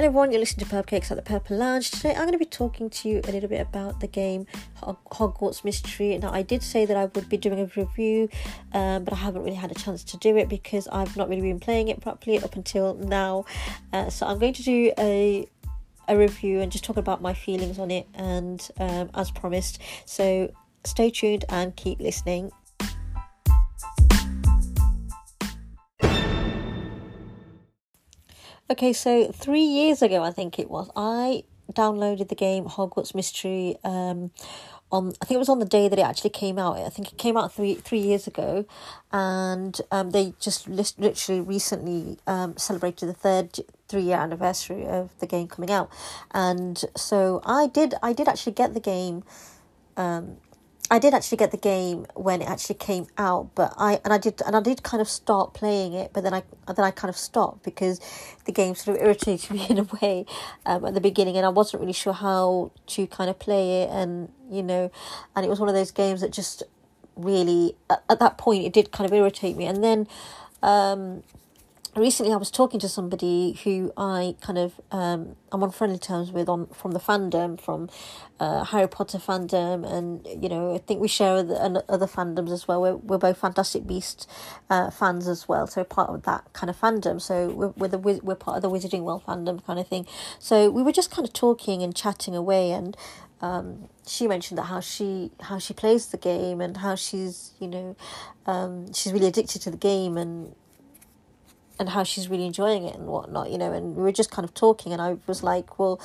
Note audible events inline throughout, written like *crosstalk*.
Hello everyone, you're listening to Purple Cakes at the Purple Lounge. Today I'm going to be talking to you a little bit about the game Hogwarts Mystery. Now I did say that I would be doing a review, um, but I haven't really had a chance to do it because I've not really been playing it properly up until now. Uh, so I'm going to do a a review and just talk about my feelings on it and um, as promised. So stay tuned and keep listening. Okay, so three years ago, I think it was, I downloaded the game Hogwarts Mystery. Um, on I think it was on the day that it actually came out. I think it came out three three years ago, and um, they just list, literally recently um, celebrated the third three year anniversary of the game coming out, and so I did I did actually get the game. Um, I did actually get the game when it actually came out, but I and I did and I did kind of start playing it, but then I then I kind of stopped because the game sort of irritated *laughs* me in a way um, at the beginning, and I wasn't really sure how to kind of play it, and you know, and it was one of those games that just really at, at that point it did kind of irritate me, and then um, recently I was talking to somebody who I kind of um, I'm on friendly terms with on from the fandom from uh, Harry Potter fandom and you know I think we share other, other fandoms as well. We're, we're both Fantastic Beast uh, fans as well so part of that kind of fandom. So we're we're, the, we're part of the Wizarding World fandom kind of thing. So we were just kind of talking and chatting away and um, she mentioned that how she how she plays the game and how she's you know um, she's really addicted to the game and and how she's really enjoying it and whatnot, you know. And we were just kind of talking, and I was like, well,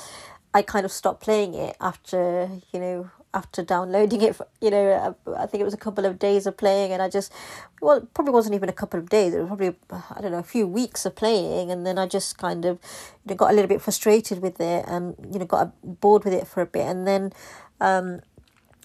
I kind of stopped playing it after, you know, after downloading it, you know, I think it was a couple of days of playing, and I just, well, probably wasn't even a couple of days. It was probably, I don't know, a few weeks of playing, and then I just kind of, you know, got a little bit frustrated with it, and you know, got bored with it for a bit, and then, um,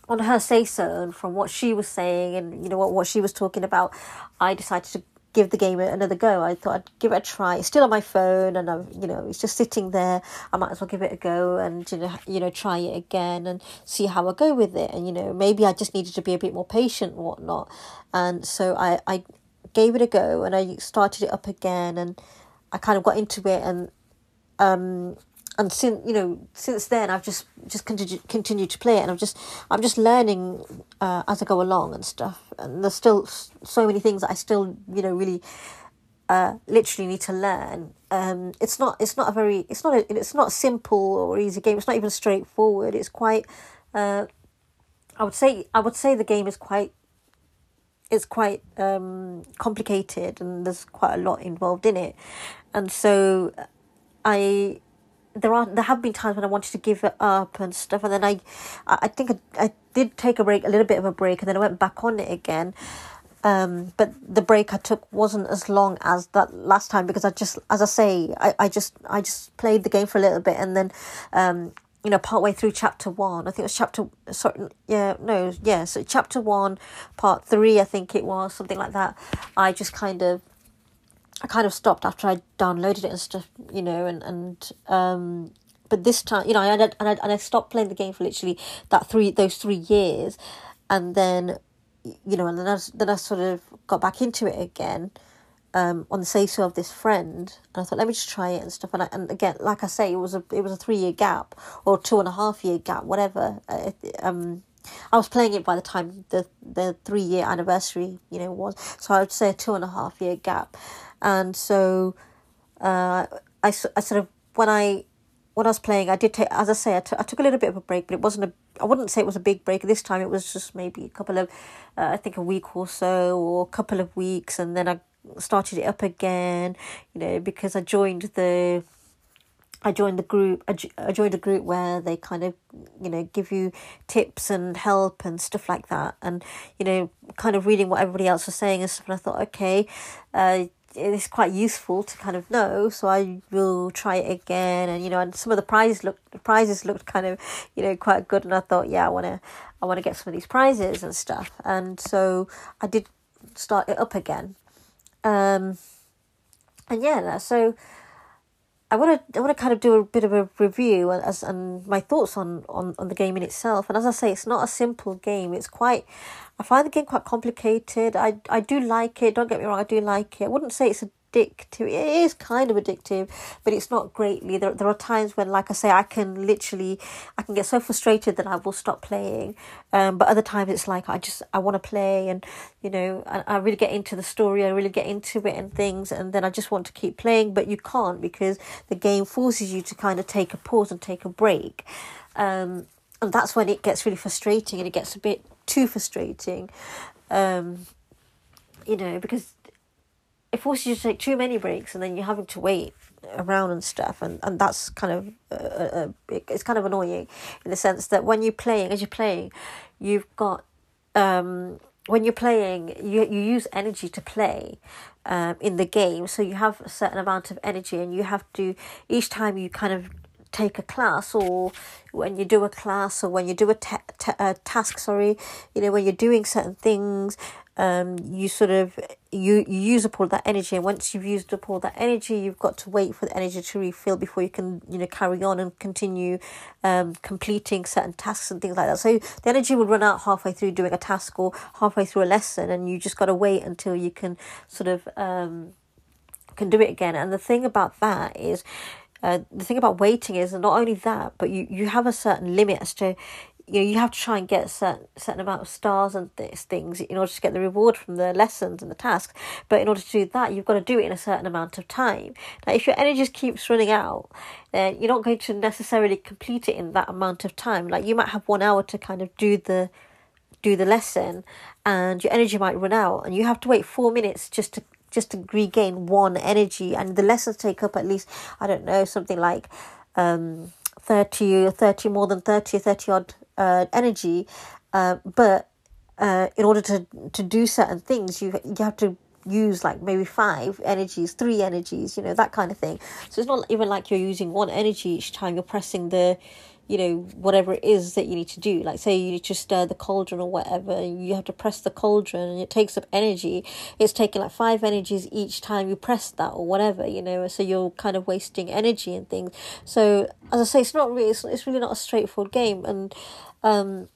on her say so, and from what she was saying, and you know what what she was talking about, I decided to give the game another go. I thought I'd give it a try. It's still on my phone, and I'm, you know, it's just sitting there. I might as well give it a go and you know, you know, try it again and see how I go with it. And you know, maybe I just needed to be a bit more patient and whatnot. And so I, I gave it a go, and I started it up again, and I kind of got into it, and um, and since you know since then I've just just continued to play it and I'm just I'm just learning uh, as I go along and stuff. And there's still so many things I still you know really uh, literally need to learn. Um, it's not it's not a very it's not a, it's not simple or easy game. It's not even straightforward. It's quite uh, I would say I would say the game is quite it's quite um, complicated and there's quite a lot involved in it. And so I there are there have been times when I wanted to give it up and stuff, and then I, I think I, I did take a break, a little bit of a break, and then I went back on it again. Um, but the break I took wasn't as long as that last time because I just, as I say, I, I just I just played the game for a little bit, and then, um, you know, partway through chapter one, I think it was chapter, sorry, yeah, no, yeah, so chapter one, part three, I think it was something like that. I just kind of I kind of stopped after I downloaded it and stuff, you know, and and um, but this time, you know, I, and I and I stopped playing the game for literally that three those three years, and then, you know, and then I then I sort of got back into it again, um, on the say so of this friend, and I thought let me just try it and stuff, and I, and again, like I say, it was a it was a three year gap or two and a half year gap, whatever, uh, um. I was playing it by the time the the three year anniversary, you know, was. So I would say a two and a half year gap, and so uh, I, I sort of when I when I was playing, I did take, as I say, I, t- I took a little bit of a break, but it wasn't a, I wouldn't say it was a big break. This time it was just maybe a couple of, uh, I think a week or so, or a couple of weeks, and then I started it up again, you know, because I joined the, I joined the group, I joined a group where they kind of, you know, give you tips and help and stuff like that, and, you know, kind of reading what everybody else was saying and stuff, and I thought, okay, uh, it's quite useful to kind of know. So I will try it again, and you know, and some of the prizes looked the prizes looked kind of you know quite good, and I thought, yeah, I want to I want to get some of these prizes and stuff, and so I did start it up again, um, and yeah, so. I want to I want to kind of do a bit of a review and as and my thoughts on, on, on the game in itself. And as I say, it's not a simple game. It's quite I find the game quite complicated. I I do like it. Don't get me wrong. I do like it. I wouldn't say it's a addictive. It is kind of addictive, but it's not greatly. There, there are times when, like I say, I can literally, I can get so frustrated that I will stop playing. Um, but other times it's like I just I want to play, and you know, I, I really get into the story. I really get into it and things, and then I just want to keep playing, but you can't because the game forces you to kind of take a pause and take a break. Um, and that's when it gets really frustrating and it gets a bit too frustrating um, you know because it forces you to take too many breaks and then you're having to wait around and stuff and, and that's kind of uh, uh, it's kind of annoying in the sense that when you're playing as you're playing you've got um, when you're playing you, you use energy to play um, in the game. So you have a certain amount of energy and you have to each time you kind of take a class or when you do a class or when you do a, ta- ta- a task sorry you know when you're doing certain things um, you sort of you, you use up all that energy and once you've used up all that energy you've got to wait for the energy to refill before you can you know carry on and continue um, completing certain tasks and things like that. So the energy will run out halfway through doing a task or halfway through a lesson and you just got to wait until you can sort of um, can do it again. And the thing about that is uh, the thing about waiting is not only that, but you, you have a certain limit as to you know you have to try and get a certain certain amount of stars and things in order to get the reward from the lessons and the tasks. But in order to do that, you've got to do it in a certain amount of time. Now, if your energy just keeps running out, then you're not going to necessarily complete it in that amount of time. Like you might have one hour to kind of do the do the lesson, and your energy might run out, and you have to wait four minutes just to just to regain one energy and the lessons take up at least i don't know something like um 30 or 30 more than 30 30 odd uh, energy uh, but uh, in order to to do certain things you you have to use like maybe five energies three energies you know that kind of thing. So it's not even like you're using one energy each time you're pressing the you know whatever it is that you need to do. Like say you need to stir the cauldron or whatever you have to press the cauldron and it takes up energy. It's taking like five energies each time you press that or whatever you know so you're kind of wasting energy and things. So as i say it's not really it's, it's really not a straightforward game. And um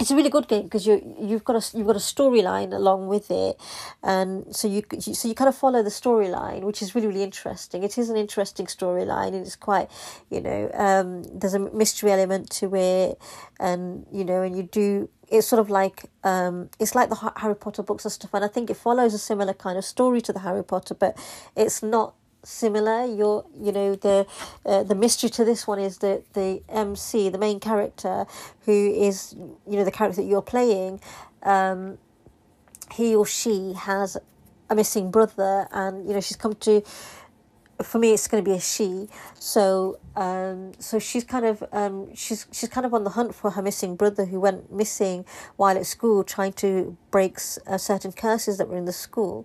it's a really good game because you you've got a you've got a storyline along with it, and so you so you kind of follow the storyline, which is really really interesting. It is an interesting storyline, and it's quite you know um, there's a mystery element to it, and you know, and you do it's sort of like um, it's like the Harry Potter books and stuff, and I think it follows a similar kind of story to the Harry Potter, but it's not similar. You're, you know, the uh, the mystery to this one is that the MC, the main character, who is, you know, the character that you're playing, um, he or she has a missing brother, and you know, she's come to. For me, it's going to be a she. So, um, so she's kind of um, she's she's kind of on the hunt for her missing brother who went missing while at school, trying to break uh, certain curses that were in the school,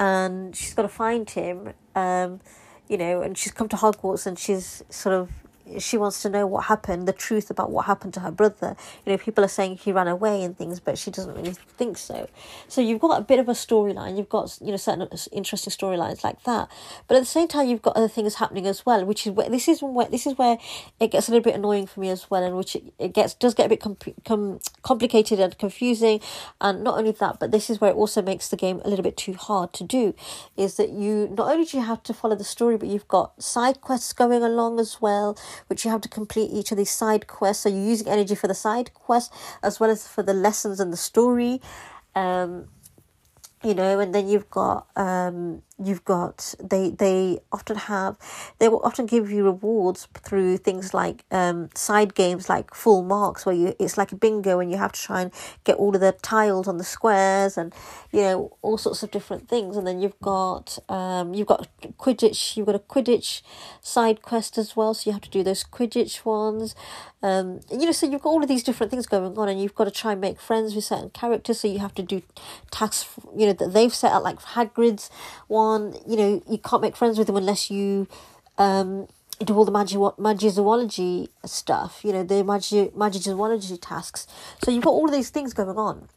and she's got to find him. Um, you know, and she's come to Hogwarts and she's sort of she wants to know what happened, the truth about what happened to her brother. You know, people are saying he ran away and things, but she doesn't really think so. So you've got a bit of a storyline. You've got you know certain interesting storylines like that, but at the same time you've got other things happening as well, which is where this is where this is where it gets a little bit annoying for me as well, and which it, it gets does get a bit com- com- complicated and confusing. And not only that, but this is where it also makes the game a little bit too hard to do. Is that you not only do you have to follow the story, but you've got side quests going along as well which you have to complete each of these side quests. So you're using energy for the side quests as well as for the lessons and the story. Um, you know, and then you've got um, you've got they they often have they will often give you rewards through things like um, side games like full marks where you it's like a bingo and you have to try and get all of the tiles on the squares and you know all sorts of different things. And then you've got um, you've got quidditch you've got a quidditch side quest as well. So you have to do those quidditch ones. Um, you know so you've got all of these different things going on and you've got to try and make friends with certain characters. So you have to do tasks you know that they've set out like Hagrid's one on, you know, you can't make friends with them unless you um, do all the magi magizoology stuff, you know, the magi magizoology tasks. So you've got all of these things going on,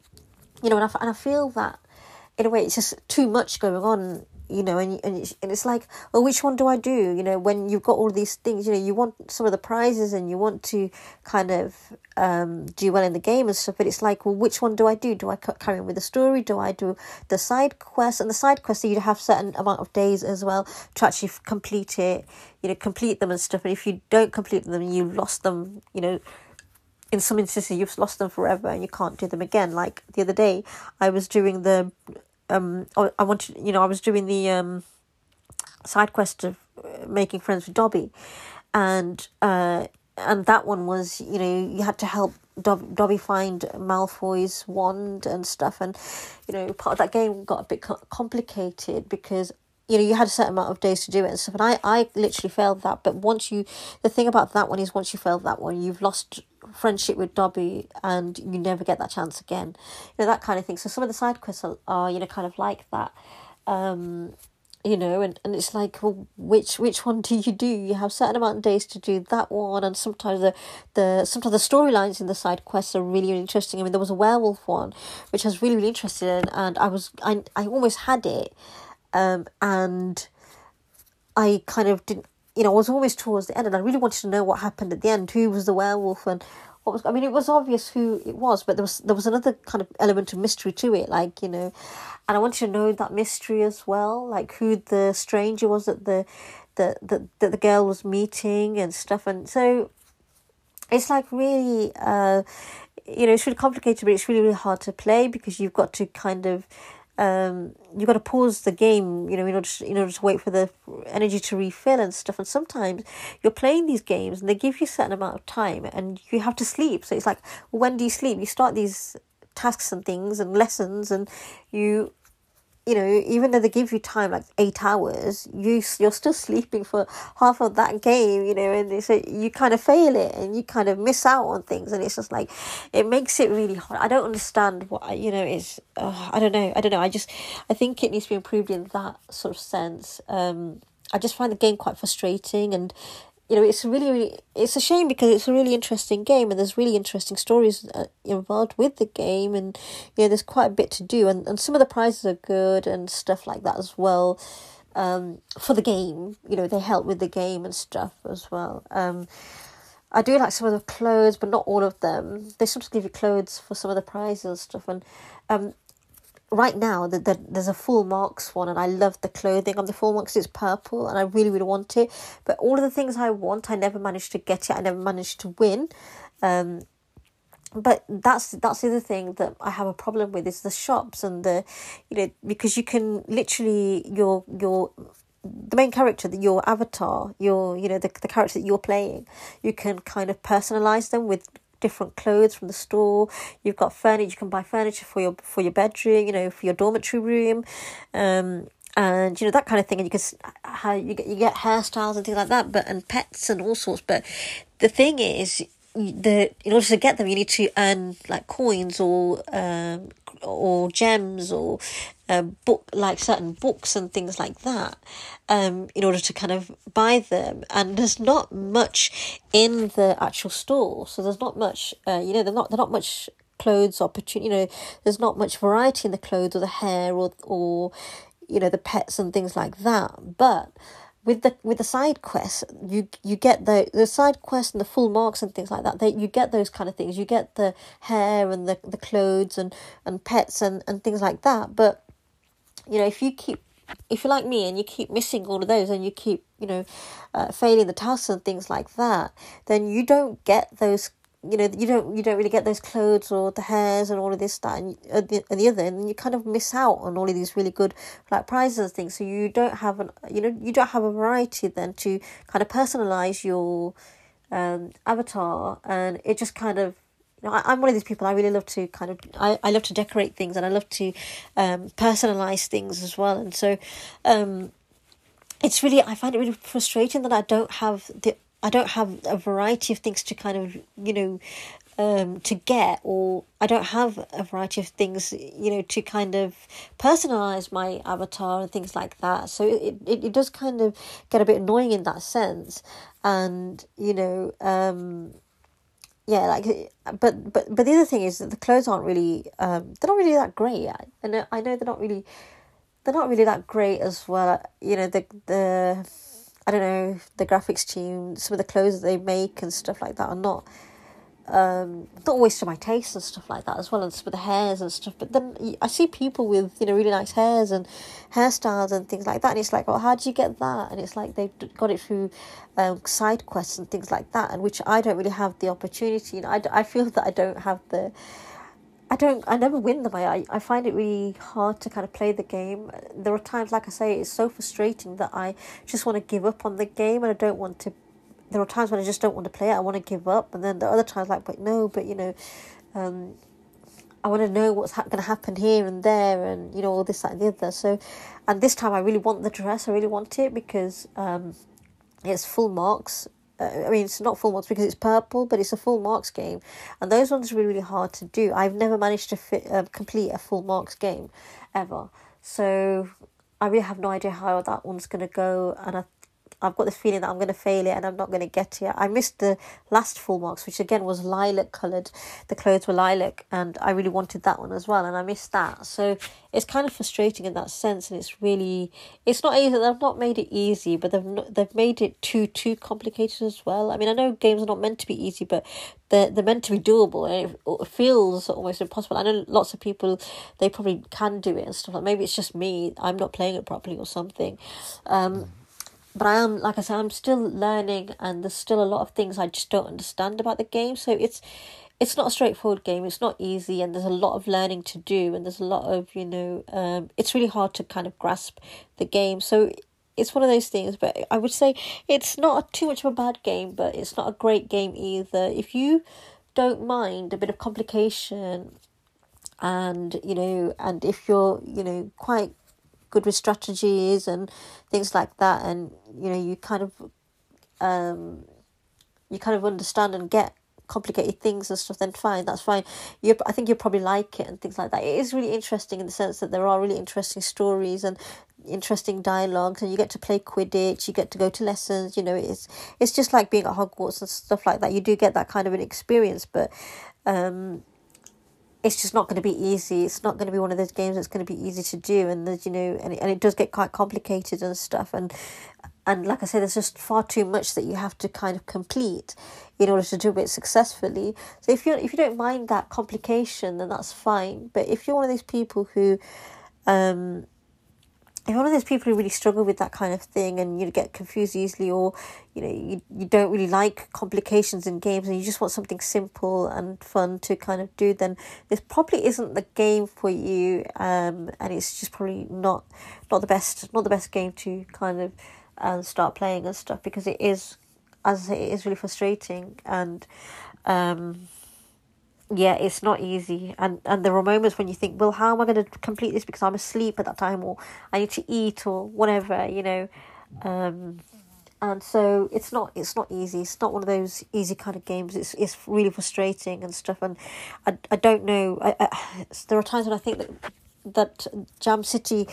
you know, and I, and I feel that in a way it's just too much going on you know, and and it's, and it's like, well, which one do I do? You know, when you've got all these things, you know, you want some of the prizes and you want to kind of um, do well in the game and stuff, but it's like, well, which one do I do? Do I carry on with the story? Do I do the side quest? And the side quests, you have certain amount of days as well to actually complete it, you know, complete them and stuff. And if you don't complete them, you lost them, you know, in some instances you've lost them forever and you can't do them again. Like the other day, I was doing the, um, I wanted, you know, I was doing the um, side quest of uh, making friends with Dobby, and uh, and that one was, you know, you had to help Dob- Dobby find Malfoy's wand and stuff, and you know, part of that game got a bit complicated because you know you had a certain amount of days to do it and stuff and i i literally failed that but once you the thing about that one is once you fail that one you've lost friendship with Dobby and you never get that chance again. You know, that kind of thing. So some of the side quests are, are you know, kind of like that. Um, you know, and, and it's like, well, which which one do you do? You have certain amount of days to do that one, and sometimes the the sometimes the storylines in the side quests are really, really interesting. I mean, there was a werewolf one, which I was really really interested in, and I was I I almost had it, um, and I kind of didn't you know, I was always towards the end, and I really wanted to know what happened at the end. Who was the werewolf, and what was? I mean, it was obvious who it was, but there was there was another kind of element of mystery to it, like you know, and I wanted to know that mystery as well, like who the stranger was that the the the that the girl was meeting and stuff, and so it's like really, uh, you know, it's really complicated, but it's really really hard to play because you've got to kind of um, you got to pause the game, you know, in order to, in order to wait for the energy to refill and stuff. And sometimes you're playing these games and they give you a certain amount of time and you have to sleep. So it's like, when do you sleep? You start these tasks and things and lessons and you you know, even though they give you time like eight hours, you you're still sleeping for half of that game, you know, and so you kind of fail it and you kind of miss out on things, and it's just like it makes it really hard. I don't understand what you know is. Uh, I don't know. I don't know. I just I think it needs to be improved in that sort of sense. Um, I just find the game quite frustrating and you know, it's really, really, it's a shame because it's a really interesting game and there's really interesting stories uh, involved with the game and, you know, there's quite a bit to do and, and some of the prizes are good and stuff like that as well. Um, for the game, you know, they help with the game and stuff as well. Um, I do like some of the clothes, but not all of them. They sometimes give you clothes for some of the prizes and stuff, and um, right now the, the, there's a full marks one and I love the clothing on the full marks. It's purple and I really really want it. But all of the things I want I never managed to get it. I never managed to win. Um but that's that's the other thing that I have a problem with is the shops and the you know because you can literally your your the main character that your avatar your you know the, the character that you're playing you can kind of personalize them with different clothes from the store. You've got furniture. You can buy furniture for your for your bedroom. You know, for your dormitory room. Um, and you know that kind of thing, and you can how you get you get hairstyles and things like that, but and pets and all sorts. But the thing is, the in order to get them, you need to earn like coins or um, or gems or uh, book like certain books and things like that um, in order to kind of buy them. And there's not much in the actual store. So there's not much uh, you know they're not they're not much clothes opportunity you know there's not much variety in the clothes or the hair or or you know the pets and things like that. But with the with the side quests you you get the the side quests and the full marks and things like that they you get those kind of things. You get the hair and the, the clothes and and pets and and things like that. But you know if you keep if you're like me and you keep missing all of those and you keep you know uh, failing the tasks and things like that then you don't get those you know you don't you don't really get those clothes or the hairs and all of this that and, uh, the, and the other and you kind of miss out on all of these really good like prizes and things so you don't have an you know you don't have a variety then to kind of personalize your um, avatar and it just kind of you know, I, I'm one of these people. I really love to kind of, I, I love to decorate things and I love to um, personalize things as well. And so, um, it's really, I find it really frustrating that I don't have the I don't have a variety of things to kind of, you know, um, to get, or I don't have a variety of things, you know, to kind of personalize my avatar and things like that. So it, it, it does kind of get a bit annoying in that sense. And, you know, um, yeah, like, but, but, but the other thing is that the clothes aren't really, um, they're not really that great. I know, I know they're not really, they're not really that great as well. You know the the I don't know the graphics team, some of the clothes that they make and stuff like that are not um not always to my taste and stuff like that as well and some of the hairs and stuff. But then i see people with you know really nice hairs and hairstyles and things like that and it's like well how do you get that? And it's like they've got it through um, side quests and things like that and which i don't really have the opportunity and I, I feel *laughs* that i don't have the I don't I never win them. I, I find it really hard to kind of play the game. There are times like I say it's so frustrating that I just want to give up on the game and I don't want to there are times when I just don't want to play it. I want to give up, and then the other times like, but no, but you know, um, I want to know what's ha- going to happen here and there, and you know all this that and the other. So, and this time I really want the dress. I really want it because um, it's full marks. Uh, I mean, it's not full marks because it's purple, but it's a full marks game, and those ones are really, really hard to do. I've never managed to fit, uh, complete a full marks game, ever. So I really have no idea how that one's going to go, and I I've got this feeling that I'm going to fail it and I'm not going to get it. I missed the last full marks, which again was lilac coloured. The clothes were lilac, and I really wanted that one as well, and I missed that. So it's kind of frustrating in that sense, and it's really it's not easy. They've not made it easy, but they've not, they've made it too too complicated as well. I mean, I know games are not meant to be easy, but they're they're meant to be doable, and it feels almost impossible. I know lots of people they probably can do it and stuff like. Maybe it's just me. I'm not playing it properly or something. Um, but I am like I said, I'm still learning, and there's still a lot of things I just don't understand about the game. So it's it's not a straightforward game. It's not easy, and there's a lot of learning to do, and there's a lot of you know, um, it's really hard to kind of grasp the game. So it's one of those things. But I would say it's not too much of a bad game, but it's not a great game either. If you don't mind a bit of complication and you know and if you're you know quite good with strategies and things like that and you know you kind of um you kind of understand and get complicated things and stuff then fine that's fine. You i think you'll probably like it and things like that. It is really interesting in the sense that there are really interesting stories and interesting dialogues and you get to play quidditch you get to go to lessons you know it's it's just like being at hogwarts and stuff like that. You do get that kind of an experience but um it's just not going to be easy. It's not going to be one of those games that's going to be easy to do, and there's you know, and it, and it does get quite complicated and stuff, and and like I said, there's just far too much that you have to kind of complete in order to do it successfully. So if you if you don't mind that complication, then that's fine. But if you're one of these people who, um, if one of those people who really struggle with that kind of thing and you get confused easily or you know you, you don't really like complications in games and you just want something simple and fun to kind of do then this probably isn't the game for you um and it's just probably not not the best not the best game to kind of um, start playing and stuff because it is as I say, it is really frustrating and um yeah, it's not easy. And and there are moments when you think, well, how am I going to complete this because I'm asleep at that time or I need to eat or whatever, you know. Um, and so it's not it's not easy. It's not one of those easy kind of games. It's it's really frustrating and stuff. And I I don't know. I, I, *sighs* there are times when I think that that Jam City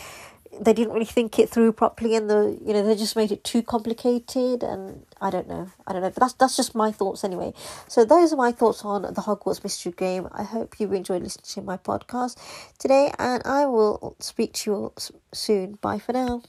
they didn't really think it through properly and the you know they just made it too complicated and I don't know. I don't know. But that's that's just my thoughts anyway. So those are my thoughts on the Hogwarts mystery game. I hope you enjoyed listening to my podcast today and I will speak to you all soon. Bye for now